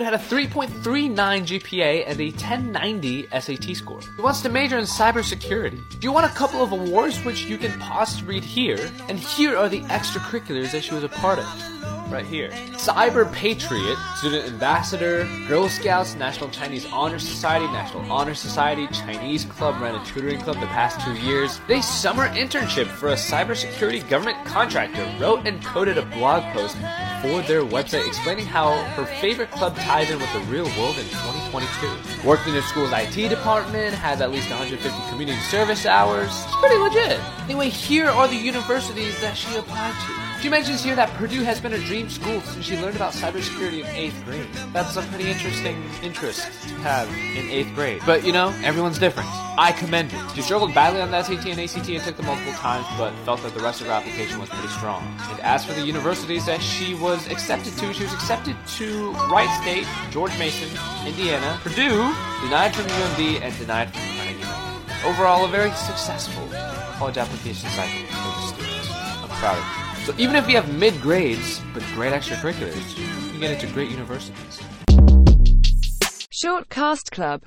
had a 3.39 GPA and a 1090 SAT score. She wants to major in cybersecurity. Do you want a couple of awards which you can pause to read here, and here are the extracurriculars that she was a part of right here. Cyber Patriot, Student Ambassador, Girl Scouts, National Chinese Honor Society, National Honor Society, Chinese Club, ran a tutoring club the past two years. They summer internship for a cybersecurity government contractor, wrote and coded a blog post for their website explaining how her favorite club ties in with the real world in 2022. Worked in her school's IT department, has at least 150 community service hours. It's pretty legit. Anyway, here are the universities that she applied to. She mentions here that Purdue has been her dream school since she learned about cybersecurity in eighth grade. That's a pretty interesting interest to have in eighth grade. But you know, everyone's different. I commend it. She struggled badly on the SAT and ACT and took them multiple times, but felt that the rest of her application was pretty strong. And as for the universities that she was accepted to, she was accepted to Wright State, George Mason, Indiana, Purdue, denied from UMD, and denied from Carnegie Mellon. Overall, a very successful college application cycle for the students. I'm proud of you. So even if you have mid grades but great extracurriculars, you can get into great universities. Short Cast Club